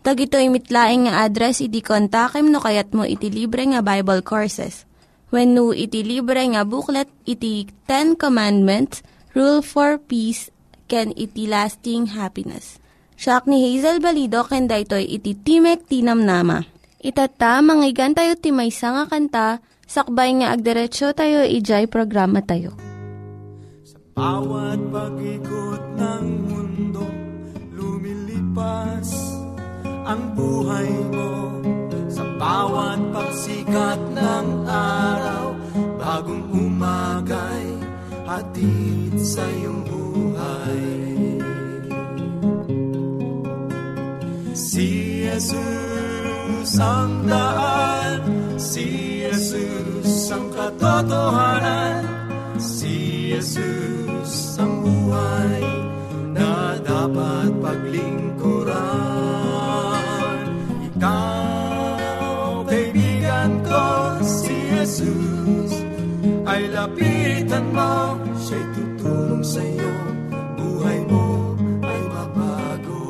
Tag ito imitlaing nga address, iti kontakem no kayat mo iti libre nga Bible Courses. When no iti libre nga booklet, iti Ten Commandments, Rule for Peace, can iti lasting happiness. Siya ni Hazel Balido, ken daytoy iti Timek Tinam Nama. Itata, manggigan tayo timaysa nga kanta, sakbay nga agderetsyo tayo, ijay programa tayo. Bawat pag-ikot ng mundo Lumilipas ang buhay mo Sa bawat pagsikat ng araw Bagong umagay Hatid sa iyong buhay Si Jesus ang daan Si Jesus ang katotohanan Si Jesus ang buhay na dapat paglingkuran. Jesus ay lapitan mo. Siya'y tutulong sa iyo, buhay mo ay mabago.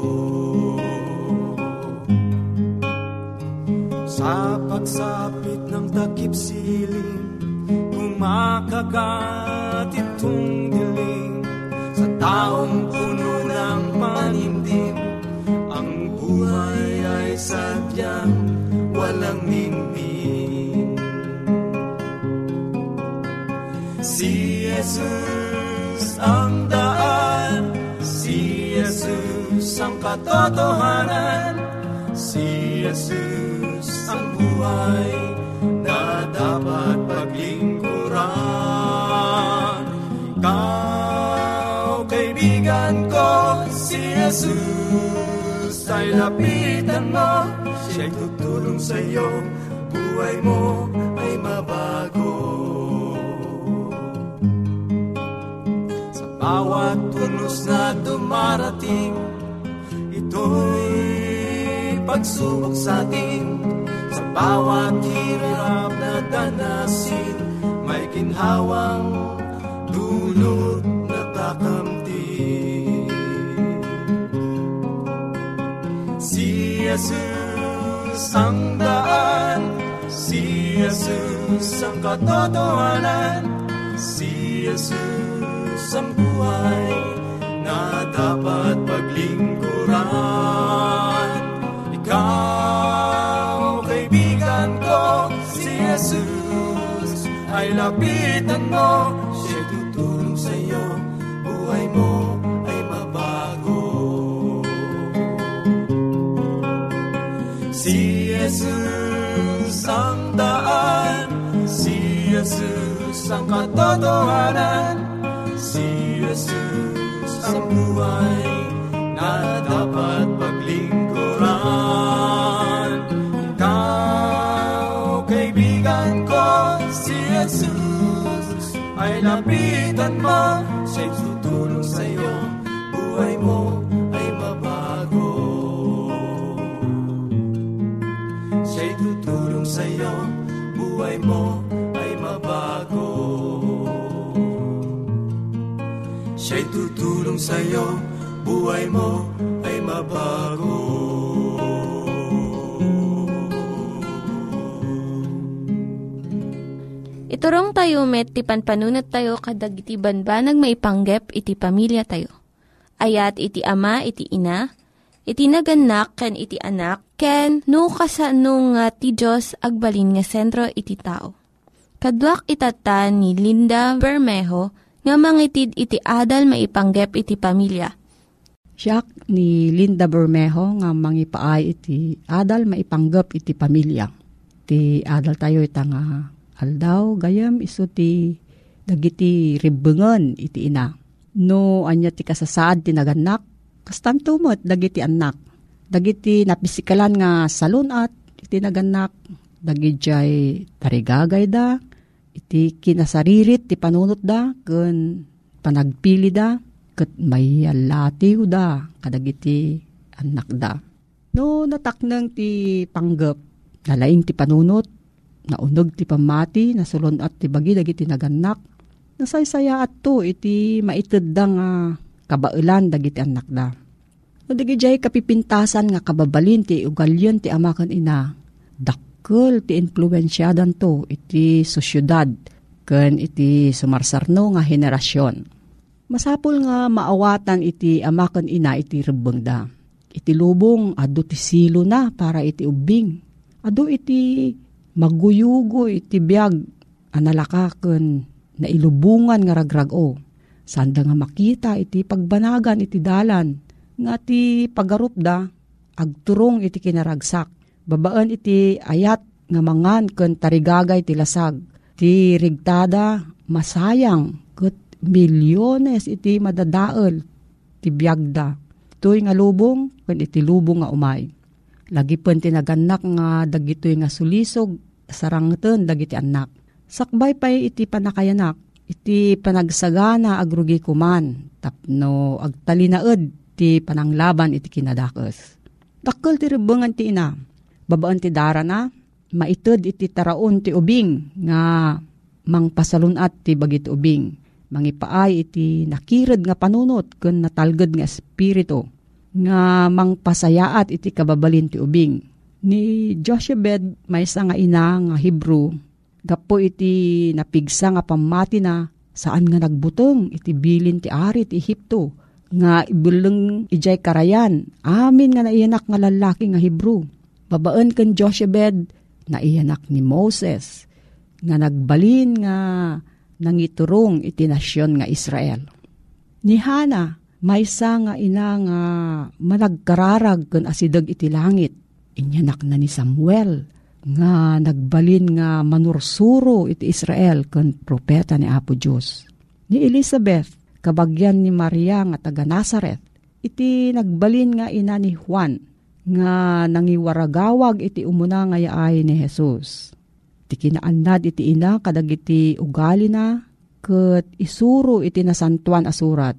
Sa pagsapit ng takip siling Kumakagat itong dilim Sa taong puno ng panindim Ang buhay ay sadyang walang ningning Jesus ang daan Si Jesus ang katotohanan Si Jesus ang buhay na dapat paglingkuran. Ikaw, kaibigan ko, si Jesus ay lapitan mo. Siya'y tutulong sa iyo, buhay mo bawat tunos na dumarating, ito'y pagsubok sa atin. Sa bawat hirap na danasin may ginhawang dulot na kakamtin si Jesus ang daan si Jesus ang katotohanan si Jesus ang buhay na dapat paglingkuran ikaw, kaibigan ko, si Jesus ay lapitan mo. Siya'y tutulong sa iyo, buhay mo ay mabago. Si Jesus ang daan, si Jesus ang katotohanan buhay na dapat paglingkuran. Ikaw, kaibigan ko, si Jesus ay lapitan mo Siya'y tutulong sa'yo, buhay mo ay mabago. Siya'y tutulong sa'yo, buhay mo ay mabago sa'yo, buhay mo ay mabago Iturong tayo met, ti panpanunat tayo kadag iti banbanag maipanggep iti pamilya tayo. Ayat iti ama, iti ina, iti naganak, ken iti anak, ken no kasano nga ti Diyos agbalin nga sentro iti tao. Kaduak itata ni Linda Bermejo nga mangitid iti adal maipanggep iti pamilya. Siya ni Linda Bermejo nga mangipaay iti adal maipanggap iti pamilya. Ti adal tayo ita nga aldaw gayam iso ti dagiti ribengen iti ina. No anya ti kasasaad ti naganak kastam tumot dagiti anak. Dagiti napisikalan nga salunat iti naganak dagijay tarigagay da iti kinasaririt ti panunot da ken panagpili da ket may alatiw da kadagiti anak da. No nataknang ti panggap nalaing ti panunot naunog ti pamati nasulon at ti bagi dagiti naganak nasaysaya at to iti maited da nga kabailan dagiti anak da. No digijay kapipintasan nga kababalin ti ugalyon ti amakan ina dakkel ti influensyadan to iti sosyudad ken iti sumarsarno nga henerasyon. Masapul nga maawatan iti amakan ina iti rebeng da. Iti lubong adu ti silo na para iti ubing. Adu iti maguyugo iti biyag analakaken na ilubungan nga ragrago. Sanda nga makita iti pagbanagan iti dalan nga ti pagarup da agturong iti kinaragsak. Babaan iti ayat nga mangan ken tarigagay ti lasag. Ti rigtada masayang ket milyones iti madadael ti biyagda. Ito'y nga lubong ken iti lubong nga umay. Lagi pen tinaganak nga dagitoy nga sulisog sarangten dagiti anak. Sakbay pay iti panakayanak iti panagsagana agrugi kuman tapno agtalinaed ti pananglaban iti kinadakes. Dakkel ti rebengan ti ina. Babaan ti dara na maited iti taraon ti ubing nga mangpasalunat ti bagit ubing. Mangipaay iti nakired nga panunot ken natalged nga espiritu nga mangpasayaat iti kababalin ti ubing. Ni Joshebed may nga ina nga Hebrew gapo iti napigsa nga pamati na saan nga nagbuteng iti bilin ti ari ti Ehipto nga ibuleng ijay karayan amin nga naiyanak nga lalaki nga Hebrew babaan ken Joshebed naiyanak ni Moses nga nagbalin nga nangiturong iti nasyon nga Israel. Ni Hana, maysa nga ina nga managkararag ken asidag iti langit. Inyanak na ni Samuel nga nagbalin nga manursuro iti Israel ken propeta ni Apo Dios. Ni Elizabeth, kabagyan ni Maria nga taga Nazareth, iti nagbalin nga ina ni Juan nga nangiwaragawag iti umuna nga yaay ni Jesus. Iti kinaanad iti ina kadagiti ugali na ket isuro iti nasantuan asurat.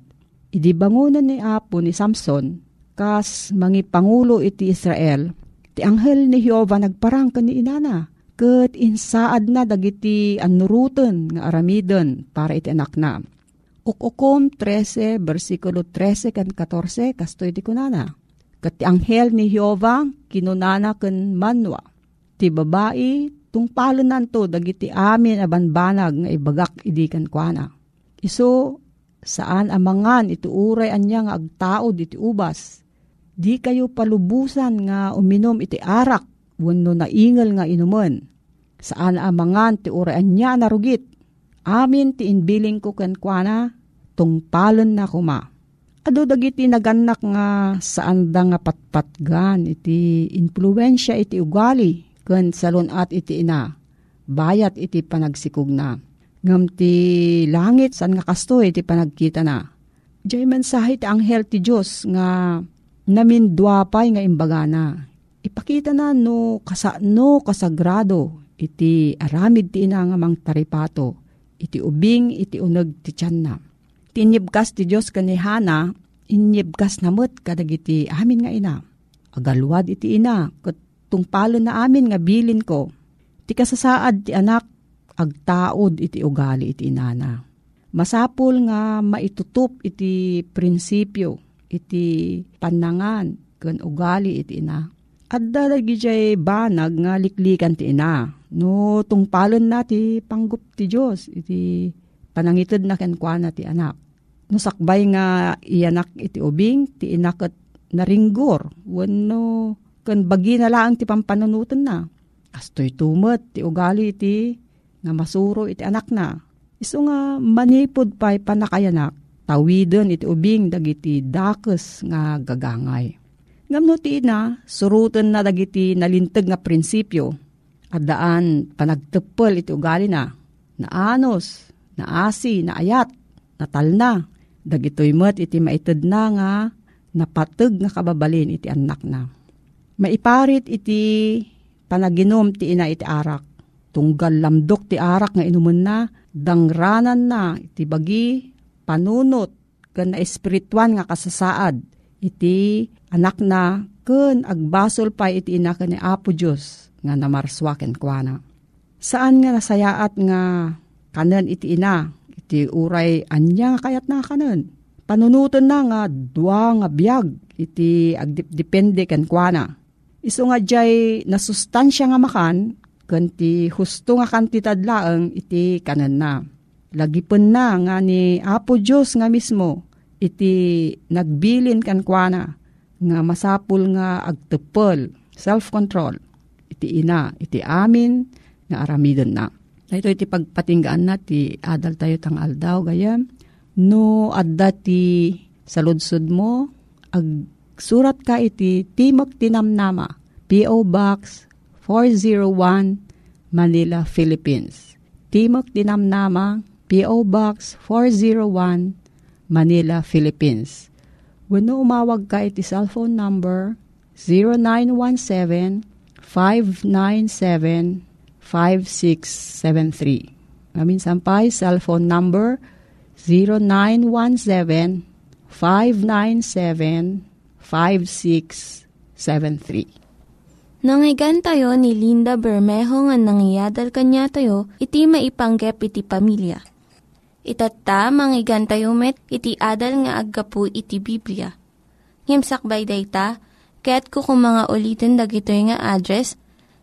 Idi bangunan ni Apo ni Samson kas mangipangulo iti Israel ti anghel ni Jehova nagparang ni inana ket insaad na dagiti anuruten nga aramiden para iti anak na. Ukukom 13 versikulo 13 kan 14 kasto iti kunana. Ti anghel ni Jehova kinunana ken manwa. Ti babae tungpalo nanto dagiti amin abanbanag nga ibagak idikan kuana. Iso saan amangan iti uray anya nga agtaod iti ubas. Di kayo palubusan nga uminom iti arak wenno naingal nga inuman. Saan amangan ti uray anya narugit. Amin ti inbiling ko ken kuana tungpalon na kuma. Ado dagiti naganak nga saan da nga patpatgan iti influensya iti ugali ken salon at iti ina. Bayat iti panagsikog na. Ngam ti langit san nga kastoy ti panagkita na. Diyay mensahe ti anghel ti Diyos nga namin duapay nga imbaga na. Ipakita na no kasano kasagrado iti aramid ti ina nga mang taripato. Iti ubing iti uneg ti tiyan na. Tinyibkas ti Diyos kanihana, inyibkas namot kadagiti amin nga ina. Agalwad iti ina, kat tungpalo na amin nga bilin ko. Ti kasasaad ti anak agtaod iti ugali iti inana. Masapul nga maitutup iti prinsipyo, iti panangan, ken ugali iti ina. At dalagi jay banag nga liklikan ti ina. No tungpalon na ti panggup ti Diyos, iti panangitid na kenkwana ti anak. No sakbay nga iyanak iti ubing, ti inak at naringgor. Wano, kan bagi na lang ti pampanunutan na. Kastoy tumet, ti ugali iti nga masuro iti anak na. Iso nga manipod pa'y panakayanak, tawidon iti ubing dagiti dakes nga gagangay. Ngamno ti na, surutan na dagiti nalintag nga prinsipyo, at daan panagtepel iti ugali na, na anos, na asi, na ayat, na talna, dagitoy met iti maited na nga, napateg nga kababalin iti anak na. Maiparit iti panaginom ti ina iti arak tunggal lamdok ti arak nga inuman na, dangranan na, iti bagi, panunot, kan na espirituan nga kasasaad, iti anak na, kun agbasol pa iti ina ni Apo Diyos, nga namarswaken kwa na. Saan nga nasayaat nga kanan iti ina, iti uray anya kayat na kanan. Panunutan na nga dua nga biyag, iti agdipdepende kan kwa na. Iso nga jay nasustansya nga makan, kanti husto nga kantidad laeng iti kanan na. Lagipon na nga ni Apo Diyos nga mismo iti nagbilin kan kuana nga masapul nga agtepel, self-control, iti ina, iti amin nga aramidon na. Ito iti pagpatinggaan na ti adal tayo tang aldaw gayam. No adda ti saludsod mo, ag surat ka iti Timok Tinamnama, P.O. Box 401 Manila, Philippines. Timok Dinamnama, P.O. Box 401 Manila, Philippines. When no umawag ka iti cellphone number 0917-597-5673. Ngamin sampay, cellphone number 0917-597-5673. Nangyigan tayo ni Linda Bermejo nga nangyadal kanya tayo, iti maipanggep iti pamilya. Itatta, manggigan tayo met, iti adal nga aggapu iti Biblia. Ngimsakbay day ta, kaya't kukumanga ulitin dagito nga address,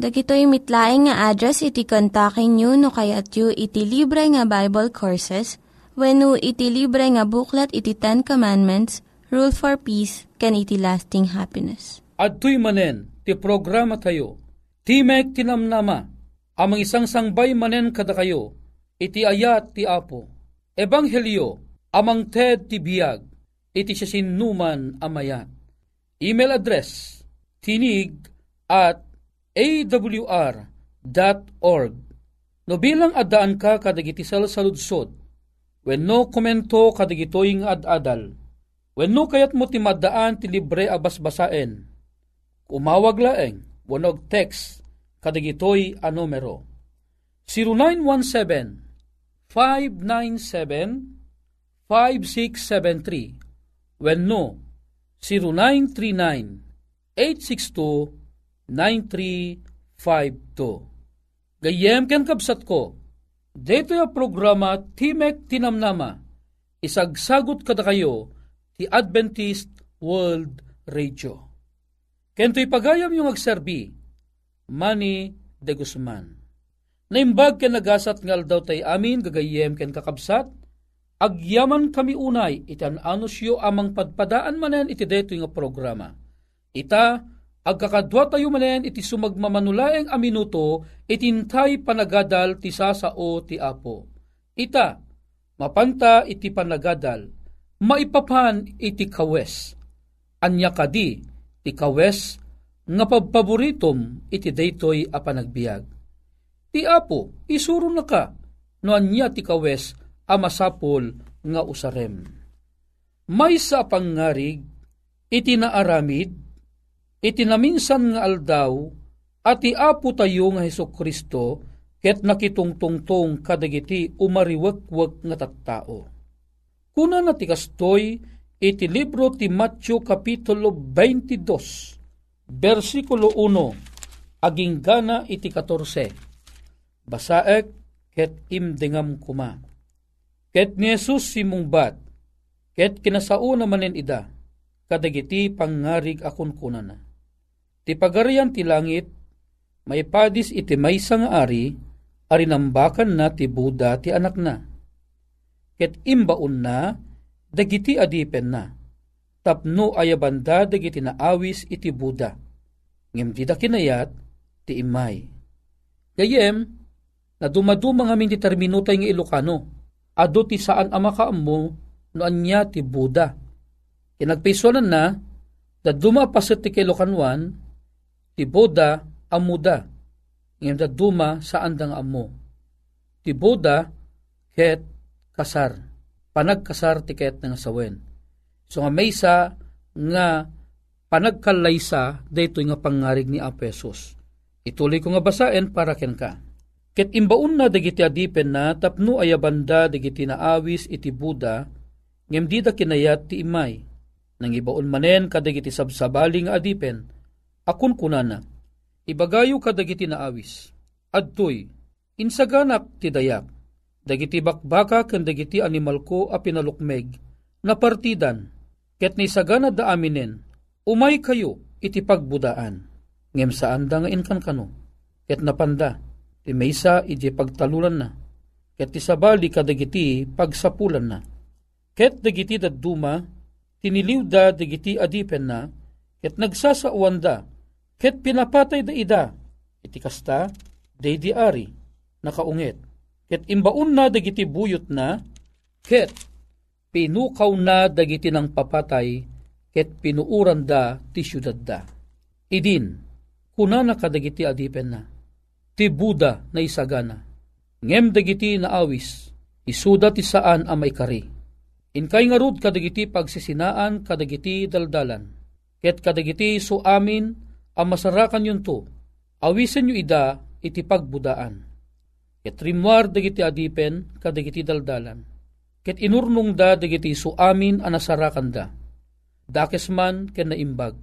Dagitoy mitlaing nga address iti kontakin nyo no kayat yu iti libre nga Bible Courses when iti libre nga buklat iti Ten Commandments, Rule for Peace, can iti lasting happiness. At tuy manen, ti programa tayo, Timek Tinamnama, amang isang sangbay manen kada kayo, iti ayat ti Apo. Ebanghelyo, amang TED ti biyag, iti siya sinuman amayat. Email address, tinig at awr.org. No bilang adaan ka kadagiti salsaludsod, when no komento kadagitoy nga ad-adal, when no kayat mo ti madaan ti libre abasbasaen, umawag laeng, wanog text, kadagitoy a numero 0917-597-5673 when no 0939-862-9352 Gayem ken kabsat ko, dito yung programa Timek Tinamnama, isagsagot kada kayo ti Adventist World Radio. Kento'y pagayam yung agserbi, Manny de Guzman. Naimbag ken nagasat ngal daw tay amin gagayem ken kakabsat, agyaman kami unay, iti anos yo amang padpadaan manen iti deto nga programa. Ita, agkakadwa tayo manen iti sumagmamanulaeng a minuto, itintay panagadal ti sasao ti apo. Ita, mapanta iti panagadal, maipapan iti kawes. Anya kadi, ti kawes, nga pabpaboritom iti daytoy a panagbiag. Ti apo, isuro na ka, no anya ti kawes, amasapol nga usarem. May sa pangarig, iti naaramid, iti naminsan nga aldaw, at apo tayo nga Heso Kristo, ket nakitungtungtong kadagiti umariwak-wak nga tattao. Kuna na ti kastoy, iti libro ti Matthew Kapitulo 22, versikulo 1, aging gana iti 14. Basaek ket imdengam kuma. Ket ni Jesus simungbat, ket kinasauna manen ida, kadagiti pangarig akon kunana. Ti pagarian ti langit, may padis iti maysa nga ari, ari nambakan na ti Buda ti anak na. Ket imbaon na, dagiti adipen na. Tapno ayabanda dagiti naawis iti Buda. Ngem di kinayat, ti imay. Gayem, na dumaduma nga ti terminutay nga Ilocano, ado ti saan ama kaammo no anya ti Buda. Kinagpisonan na, da duma pasit ti kilokanwan, ti Buda amuda. Ngayon da duma saan dang amo. Ti Buda ket kasar. Panagkasar ti ket nga sawen. So nga maysa nga panagkalaysa daytoy nga pangarig ni Apesos. Ituloy ko nga basaen para ken ka. Ket imbaon na dagiti adipen na tapno ayabanda dagiti naawis iti Buda ngem di da kinayat ti imay. Nang ibaon manen kadagiti sabsabali nga adipen akun kunana ibagayo kadagiti naawis. Adtoy insaganap ti dayak. Dagiti bakbaka ken dagiti animal ko a pinalukmeg na partidan. Ket ni sagana da aminen umay kayo iti pagbudaan. Ngem saan da nga inkan kano? Ket napanda ti maysa iti pagtalulan na, ket ti sabali kadagiti pagsapulan na. Ket dagiti dadduma, tiniliw da dagiti adipen na, ket nagsasauan da, ket pinapatay da ida, iti kasta, day di ari, nakaungit. Ket imbaon na dagiti buyot na, ket pinukaw na dagiti ng papatay, ket pinuuran da ti syudad da. Idin, kuna na kadagiti adipen na ti Buda na isagana. Ngem dagiti na awis, isuda ti saan a may kari. Inkay nga rud kadagiti pagsisinaan kadagiti daldalan. Ket kadagiti so amin ang masarakan yun to, awisen yu ida iti pagbudaan. Ket rimwar dagiti adipen kadagiti daldalan. Ket inurnong da dagiti so amin a nasarakan da. Dakes man ken naimbag.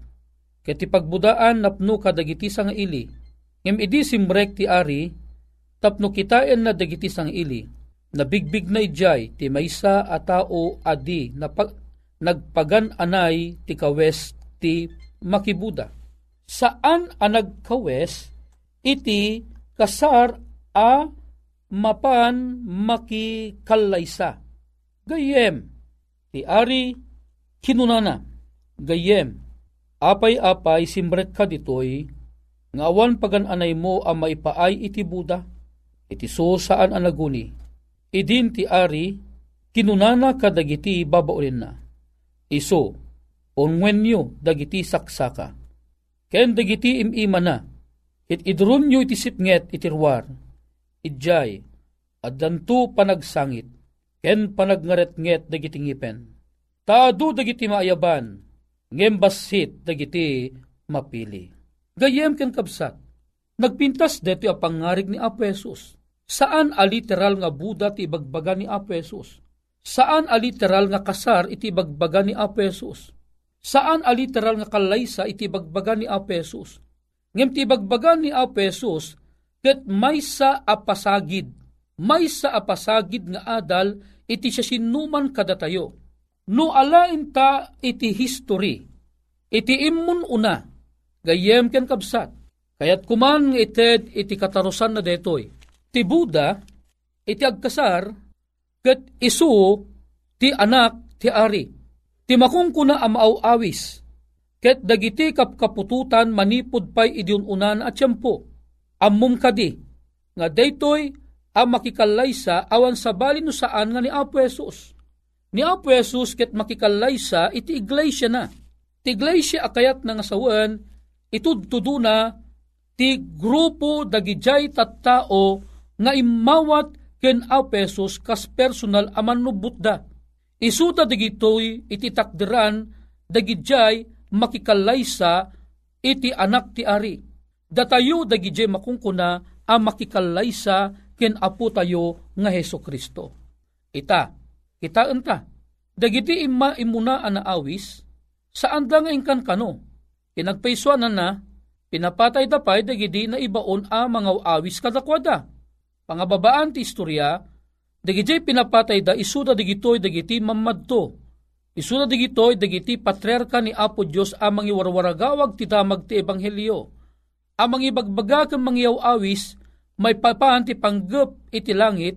Ket ipagbudaan napno kadagiti sang ili, Ngem idi simrek ti ari, tapno kitaen na dagiti sang ili, nabigbig na ijay ti maysa a tao adi na pag, nagpagan anay ti kawes ti makibuda. Saan a nagkawes iti kasar a mapan makikalaysa. Gayem, ti ari kinunana, gayem, apay-apay simrek ka ditoy nga awan pagananay mo ang maipaay iti Buda, iti so saan ang naguni. Idin ti ari, kinunana kadagiti babaulin na. Iso, onwen nyo dagiti saksaka. Ken dagiti imima na, it idrun nyo iti sipnget itirwar. Idjay, at danto panagsangit, ken panagngaretnget dagiti ngipen. Taado dagiti maayaban, ngembasit dagiti mapili. Gayem ken kabsat, nagpintas deto a pangarig ni Apesos. Saan a literal nga Buda ti ibagbaga ni Apesos? Saan a literal nga kasar iti ibagbaga ni Apesos? Saan a literal nga kalaysa iti ibagbaga ni Apesos? Ngem ti ibagbaga ni Apesos, ket may sa apasagid, may sa apasagid nga adal iti siya sinuman kadatayo. No alain ta iti history, iti immun una, gayem ken kabsat. Kayat kuman ited iti katarusan na detoy. Ti Buda, iti agkasar, ket isu ti anak ti ari. Ti makungkuna am awis, ket dagiti kapkapututan manipod pay idiununan at tiyempo. Ammum kadi, nga daytoy ang makikalaysa awan sa bali no saan nga ni Apo Jesus. Ni Apo Jesus ket makikalaysa iti iglesia na. Ti iglesia akayat nga sawan itudtudo na ti grupo dagijay tattao nga imawat ken Apo Jesus kas personal aman no Isuta digitoy iti takdiran dagijay makikalaysa iti anak ti ari. Datayo dagijay makungkuna ang makikalaysa ken apo tayo nga Heso Kristo. Ita, kita enta, dagiti imma imuna ana awis, saan da nga ingkan kano? Pinagpaisuanan na, pinapatay dapay dagiti na ibaon a mga awis kadakwada. Pangababaan ti istorya, Dagiti pinapatay da isuda digitoy dagiti mamadto. Isuda digitoy dagiti patriarka ni Apo Dios amang iwarwaragawag ti damag ti ebanghelyo. Amang ibagbaga ken mangyaw awis may papan ti panggep iti langit,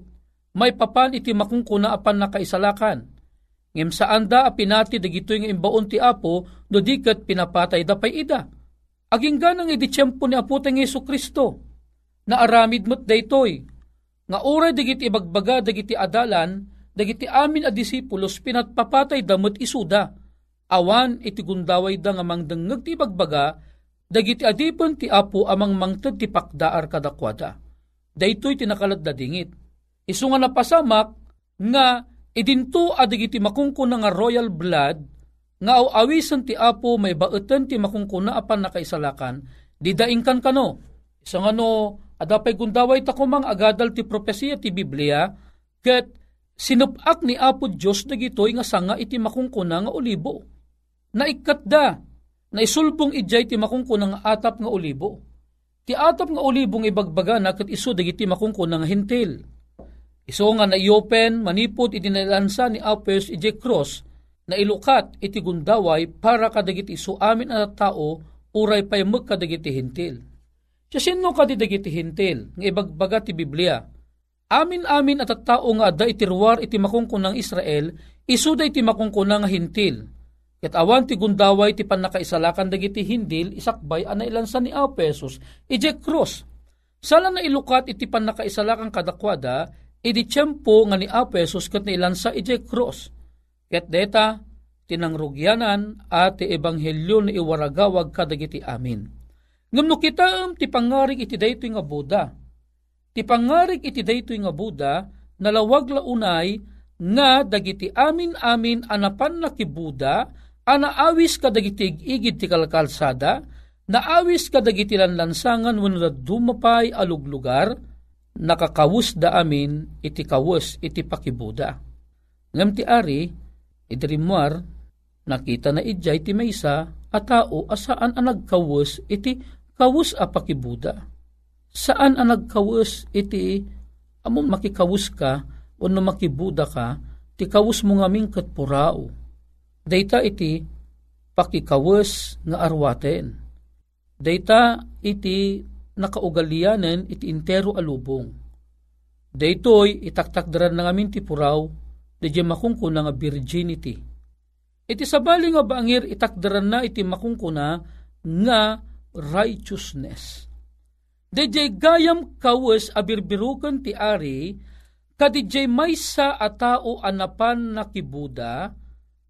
may papan iti makungkuna apan nakaisalakan. Ngem saan da apinati dagitoy nga imbaon ti Apo no diket pinapatay da pay ida. Aging ganang iti tiyempo ni Apo Yesu Kristo na aramid mo't daytoy nga oray dagiti ibagbaga dagiti adalan, dagiti amin a disipulos pinatpapatay damot isuda. Awan iti gundaway da nga mangdengeg ti ibagbaga, dagiti adipon ti apo amang mangted ti pakdaar kadakwada. Daytoy tinakalat da dingit. Isu nga napasamak nga idinto adigiti makungkuna nga royal blood nga awisan ti apo may baetan ti makungkuna apan nakaisalakan di daingkan kano. Isang ano Adapay gundaway ta kumang agadal ti propesya ti Biblia, ket sinupak ni Apo Diyos dagitoy nga sanga iti makungkuna nga olibo. Naikat da, na isulbong ijay ti makungkuna nga atap nga olibo. Ti atap nga olibong ibagbaga na kat iso dagiti makungkuna nga hintil. Iso nga na i-open, manipod iti nalansa ni Apes ije cross, na ilukat iti gundaway para kadagiti iso amin at tao, uray pay magkadagiti hintil sino ka didagiti hintil, nga ibagbaga ti Biblia. Amin-amin at at tao nga da itirwar iti makungkun ng Israel, isuda iti makungkun nga hintil. Ket awan ti gundaway ti panakaisalakan dagiti hindil, isakbay ana ilansan ni Apesos, ije cross. Sala na ilukat iti panakaisalakan kadakwada, idi tiyempo nga ni Apesos ket na ilansa ije cross. Ket deta, tinangrugyanan at ti ebanghelyo ni iwaragawag kadagiti amin Ngam no kita ti pangarig iti daytoy nga Buda. Ti pangarig iti daytoy nga Buda, nalawag launay nga dagiti amin-amin anapan na ki Buda, anaawis ka dagiti igid ti kalkalsada, naawis ka dagiti lanlansangan wenno dumapay aluglugar, nakakawus da amin iti kawus iti pakibuda. Ngam ti ari, idrimuar, nakita na ijay ti maysa, at tao asaan ang nagkawus iti kawus a pakibuda. Saan ang nagkawus iti among makikawus ka o no makibuda ka, ti kawus mo nga mingkat purao. Data iti pakikawus nga arwaten. Data iti nakaugalianen iti intero alubong. Daytoy itaktakdaran na ngamin ti puraw, di makungkuna nga virginity. Iti sabali nga bangir itakdaran na iti makungkuna nga righteousness. Dejay gayam kawes abirbirukan ti ari, kadijay maysa a tao anapan na kibuda,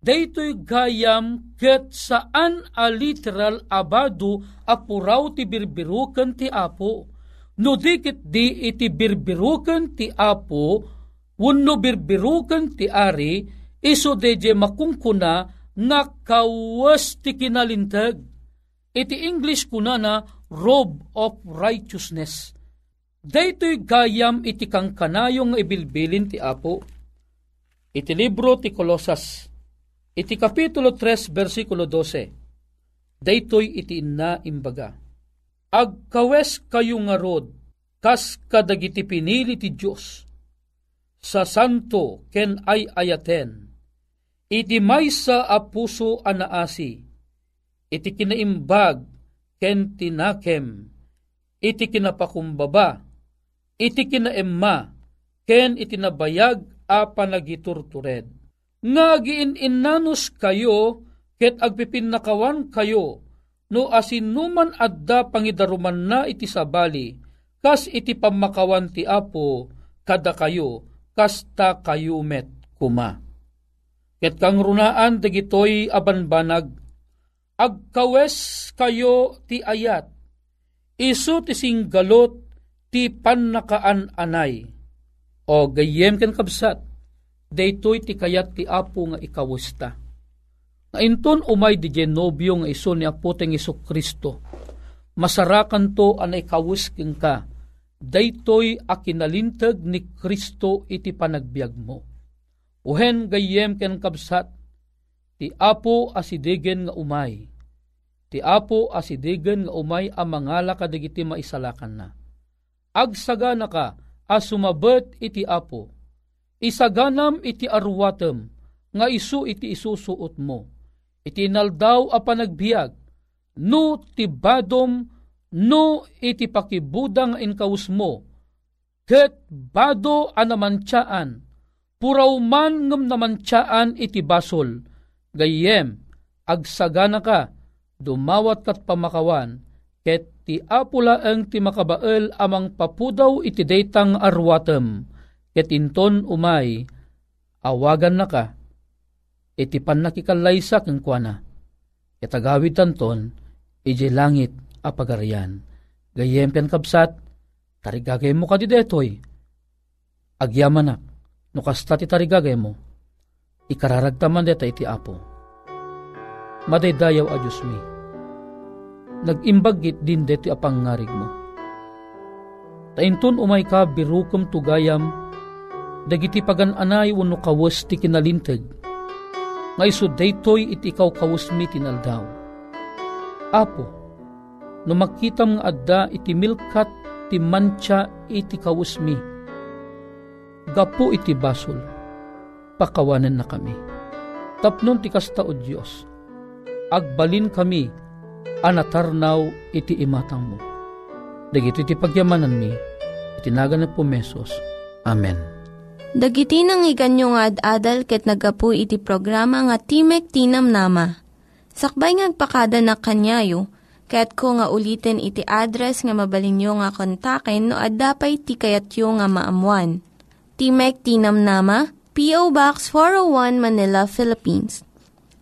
daytoy gayam ket saan a literal abado apuraw ti birbirukan ti apo. No dikit di iti birbirukan ti apo, wano birbirukan ti ari, iso deje makungkuna nga kawas ti kinalintag iti English kunana robe of righteousness. Daytoy gayam iti kang kanayong ibilbilin ti Apo. Iti libro ti Kolosas, iti kapitulo 3 versikulo 12. Daytoy iti inna imbaga. Agkawes kayo nga rod, kas kadagiti pinili ti Diyos. Sa santo ken ay ayaten, iti maysa a puso anaasi, iti kinaimbag ken tinakem, iti kinapakumbaba, iti kinaemma, ken iti nabayag a panagiturtured. nga giin-inanos kayo ket agpipinakawan kayo no asinuman adda pangidaruman na iti sabali kas iti pamakawan ti apo kada kayo kasta kayo met kuma. Ket kang runaan dagitoy abanbanag agkawes kayo ti ayat isu ti singgalot ti pannakaan anay o gayem ken kabsat daytoy ti kayat ti apo nga ikawusta. Ngainton umay di genobyo nga iso ni apoteng iso Kristo. Masarakan to anay kawus king ka. Daytoy akinalintag ni Kristo iti panagbiag mo. Uhen gayem ken kabsat, ti apo asidegen nga umay. Ti apo asidegen nga umay ang mangala kadigiti maisalakan na. Agsaga na ka, asumabet iti apo, Isaganam iti arwatem, nga isu iti isusuot mo. Iti naldaw a panagbiag, no tibadom, no iti pakibudang inkaus mo. Ket bado anamantsaan, puraw man ngem namantsaan iti basol. Gayem, agsagana ka, dumawat kat pamakawan, ket ti apula ang ti makabael amang papudaw iti daytang arwatem ket inton umay, awagan na ka, iti pan nakikalaysa keng kuana, ket agawid tanton, ije langit apagarian. Gayem pen kabsat, tarigagay mo ka di detoy, agyaman no kasta ti tarigagay mo, ikararagtaman deta iti apo. Madaydayaw a Diyos mi, nagimbagit din deti apangarig mo. Tainton umay ka birukom tugayam dagiti pagananay wano kawas ti kinalinteg, nga iso daytoy iti ikaw kawas mi tinaldaw. Apo, no makitam nga adda iti milkat ti mancha iti kawas mi, gapo iti basol, pakawanan na kami. Tapnon ti kasta o Diyos, agbalin kami, anatarnaw iti imatang mo. Dagiti ti pagyamanan mi, itinagan na po mesos. Amen. Dagiti nang iganyo nga ad-adal ket nagapu iti programa nga Timek Tinam Nama. Sakbay ngagpakada na kanyayo, ket ko nga ulitin iti address nga mabalinyo nga kontaken no ad-dapay tikayatyo nga maamuan. Timek Tinam Nama, P.O. Box 401 Manila, Philippines.